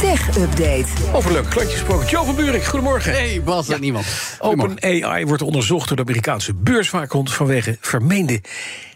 Tech Update. Over leuk klantje gesproken. Joe van Buurik, goedemorgen. Hey Bas, ja. niemand. Open AI wordt onderzocht door de Amerikaanse beurswaakhond... vanwege vermeende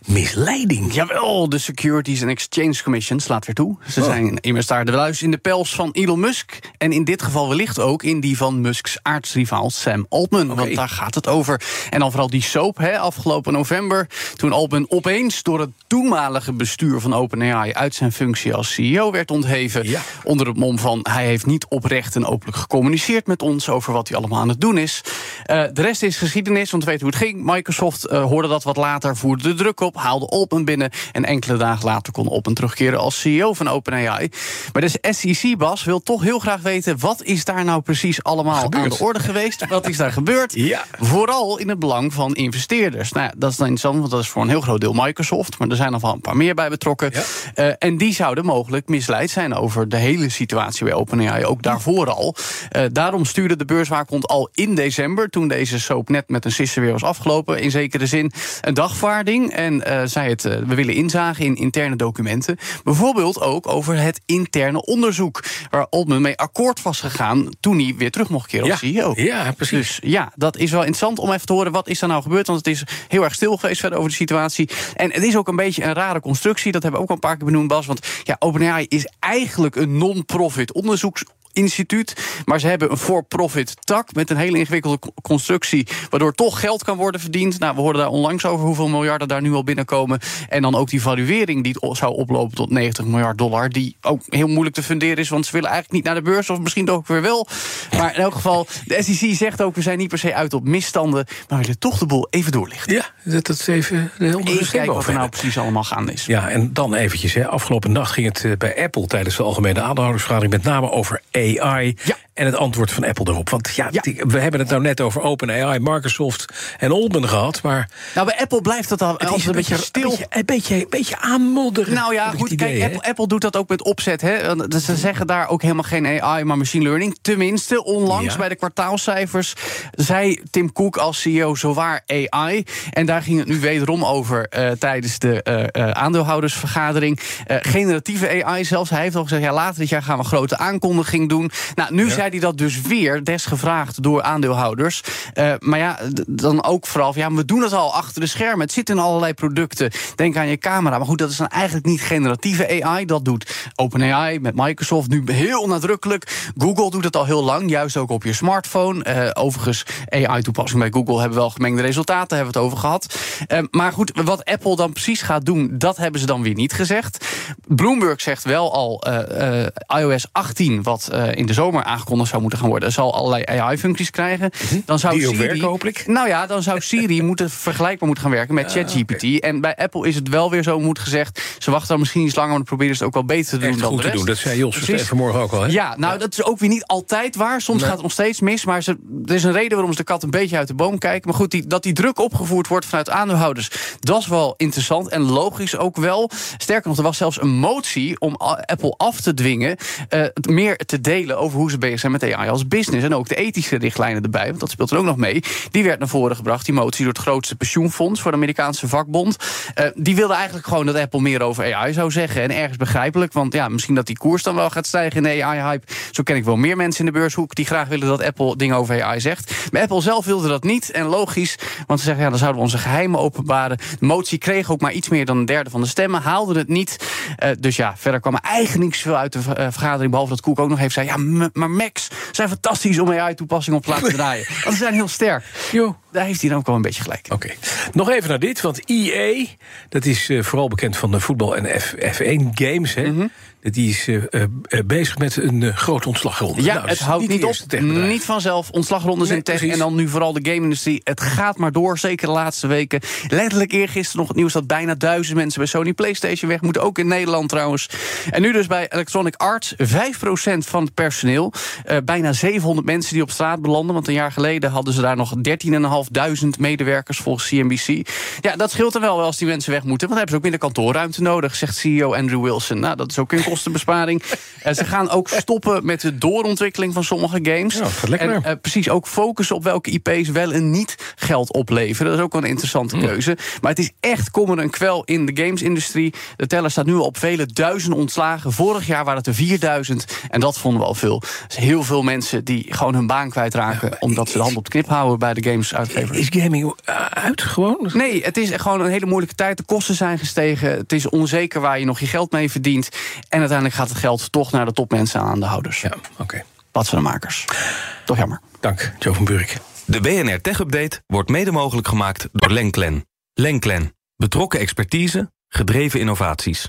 misleiding. Jawel, de Securities and Exchange Commission slaat weer toe. Ze oh. zijn immers daar de luis in de pels van Elon Musk. En in dit geval wellicht ook in die van Musks aardsrivaal Sam Altman. Want daar gaat het over. En dan vooral die soap, hè, afgelopen november... toen Altman opeens door het toenmalige bestuur van OpenAI... uit zijn functie als CEO werd ontheven. Onder het mom van hij heeft niet oprecht en openlijk gecommuniceerd met ons... over wat hij allemaal aan het doen is. Uh, de rest is geschiedenis, want we weten hoe het ging. Microsoft uh, hoorde dat wat later, voerde de druk op haalde Open binnen. En enkele dagen later kon Open terugkeren als CEO van OpenAI. Maar de SEC, Bas, wil toch heel graag weten... wat is daar nou precies allemaal aan de orde geweest? Wat is daar gebeurd? Ja. Vooral in het belang van investeerders. Nou ja, dat is dan interessant, want dat is voor een heel groot deel Microsoft. Maar er zijn nog wel een paar meer bij betrokken. Ja. Uh, en die zouden mogelijk misleid zijn over de hele situatie bij OpenAI. Ook daarvoor al. Uh, daarom stuurde de beurswaakhond al in december... toen deze soap net met een sisser weer was afgelopen... in zekere zin een dagvaarding. En uh, zei het, uh, we willen inzagen in interne documenten. Bijvoorbeeld ook over het interne onderzoek. Waar Altman mee akkoord was gegaan toen hij weer terug mocht keren als ja. CEO. Ja, precies. Dus ja, dat is wel interessant om even te horen wat is er nou gebeurd. Want het is heel erg stil geweest verder over de situatie. En het is ook een beetje een rare constructie. Dat hebben we ook al een paar keer benoemd, Bas. Want ja, OpenAI is eigenlijk een non-profit onderzoeks instituut. Maar ze hebben een for-profit tak met een hele ingewikkelde constructie. Waardoor toch geld kan worden verdiend. Nou, we hoorden daar onlangs over hoeveel miljarden daar nu al binnenkomen. En dan ook die valuering die zou oplopen tot 90 miljard dollar. Die ook heel moeilijk te funderen is. Want ze willen eigenlijk niet naar de beurs. Of misschien ook weer wel. Maar in elk geval, de SEC zegt ook: we zijn niet per se uit op misstanden. Maar we willen toch de boel even doorlichten. Ja, dat het even heel Even kijken wat er nou precies allemaal gaande is. Ja, en dan eventjes. Hè. Afgelopen nacht ging het eh, bij Apple tijdens de algemene aandeelhoudersvergadering met name over AI. Ja. En het antwoord van Apple erop. Want ja, we hebben het nou net over OpenAI, Microsoft en Altman gehad. Maar nou, bij Apple blijft het al altijd een, beetje stil. Een beetje, een beetje, een beetje aanmodderen. Nou ja, goed. Idee, kijk, Apple, Apple, doet dat ook met opzet. Hè. Ze zeggen daar ook helemaal geen AI, maar machine learning. Tenminste, onlangs ja. bij de kwartaalcijfers zei Tim Cook als CEO zowaar AI. En daar ging het nu wederom over uh, tijdens de uh, uh, aandeelhoudersvergadering. generatieve AI zelfs. Hij heeft al gezegd, ja, later dit jaar gaan we grote aankondiging doen. Nou, nu ja. zei hij dat dus weer, desgevraagd door aandeelhouders. Uh, maar ja, dan ook vooral, ja, we doen het al achter de schermen. Het zit in allerlei producten. Denk aan je camera. Maar goed, dat is dan eigenlijk niet generatieve AI. Dat doet OpenAI met Microsoft nu heel nadrukkelijk. Google doet het al heel lang, juist ook op je smartphone. Uh, overigens, AI-toepassingen bij Google hebben wel gemengde resultaten, hebben we het over gehad. Uh, maar goed, wat Apple dan precies gaat doen, dat hebben ze dan weer niet gezegd. Bloomberg zegt wel al iOS 18, wat in de zomer aangekondigd zou moeten gaan worden, zal allerlei AI-functies krijgen. Dan zou Die Siri, werken, hopelijk? Nou ja, dan zou Siri moeten vergelijkbaar moeten gaan werken met ChatGPT. Uh, okay. En bij Apple is het wel weer zo, moet gezegd. Ze wachten dan misschien iets langer, maar proberen ze het ook wel beter te doen Echt dan goed de rest. te doen. Dat zei Jos vanmorgen ook al. Hè? Ja, nou, ja. dat is ook weer niet altijd waar. Soms nee. gaat het nog steeds mis. Maar ze, er is een reden waarom ze de kat een beetje uit de boom kijken. Maar goed, die, dat die druk opgevoerd wordt vanuit aandeelhouders, dat is wel interessant en logisch ook wel. Sterker nog, er was zelfs een motie om Apple af te dwingen uh, meer te delen over hoe ze bezig zijn met AI als business. En ook de ethische richtlijnen erbij, want dat speelt er ook nog mee. Die werd naar voren gebracht, die motie door het grootste pensioenfonds voor de Amerikaanse vakbond. Uh, die wilde eigenlijk gewoon dat Apple meer over AI zou zeggen. En ergens begrijpelijk, want ja, misschien dat die koers dan wel gaat stijgen in de AI-hype. Zo ken ik wel meer mensen in de beurshoek die graag willen dat Apple dingen over AI zegt. Maar Apple zelf wilde dat niet. En logisch, want ze zeggen ja, dan zouden we onze geheimen openbaren. De motie kreeg ook maar iets meer dan een derde van de stemmen, haalde het niet. Uh, dus ja, verder kwam er eigenlijk niet zoveel uit de uh, vergadering. Behalve dat Koek ook nog heeft zei: ja, maar Max zijn fantastisch om AI-toepassingen op te laten draaien. Want ze zijn heel sterk. Jo. Daar heeft hij dan ook wel een beetje gelijk. Oké. Okay. Nog even naar dit, want EA, dat is uh, vooral bekend van de voetbal- en F, F1 games. Hè? Mm -hmm. Die is uh, uh, bezig met een grote ontslagronde. Ja, nou, het houdt niet op. Niet vanzelf. Ontslagrondes nee, in tech. Precies. En dan nu vooral de game-industrie. Het gaat maar door, zeker de laatste weken. Letterlijk eergisteren nog het nieuws dat bijna duizend mensen bij Sony PlayStation weg moeten. Ook in Nederland trouwens. En nu dus bij Electronic Arts 5% van het personeel. bijna bijna 700 mensen die op straat belanden. Want een jaar geleden hadden ze daar nog 13.500 medewerkers volgens CNBC. Ja, dat scheelt er wel als die mensen weg moeten. Want dan hebben ze ook minder kantoorruimte nodig, zegt CEO Andrew Wilson. Nou, dat is ook een kostenbesparing. En ze gaan ook stoppen met de doorontwikkeling van sommige games. Ja. En uh, precies ook focussen op welke IP's wel en niet geld opleveren. Dat is ook wel een interessante keuze. Maar het is echt kommer en kwel in de gamesindustrie. De teller staat nu op vele duizenden ontslagen. Vorig jaar waren het er 4000. En dat vonden we al veel. Dus heel veel mensen die gewoon hun baan kwijtraken... omdat ze de hand op de knip houden bij de gamesuitgever. Is gaming uit gewoon? Nee, het is gewoon een hele moeilijke tijd. De kosten zijn gestegen. Het is onzeker waar je nog je geld mee verdient. En uiteindelijk gaat het geld toch naar de topmensen aan de houders. Ja, oké. Okay. Wat zijn de makers. Toch jammer. Dank, Joe van Buurik. De BNR Tech Update wordt mede mogelijk gemaakt door Lenklen. Lenklen. Betrokken expertise, gedreven innovaties.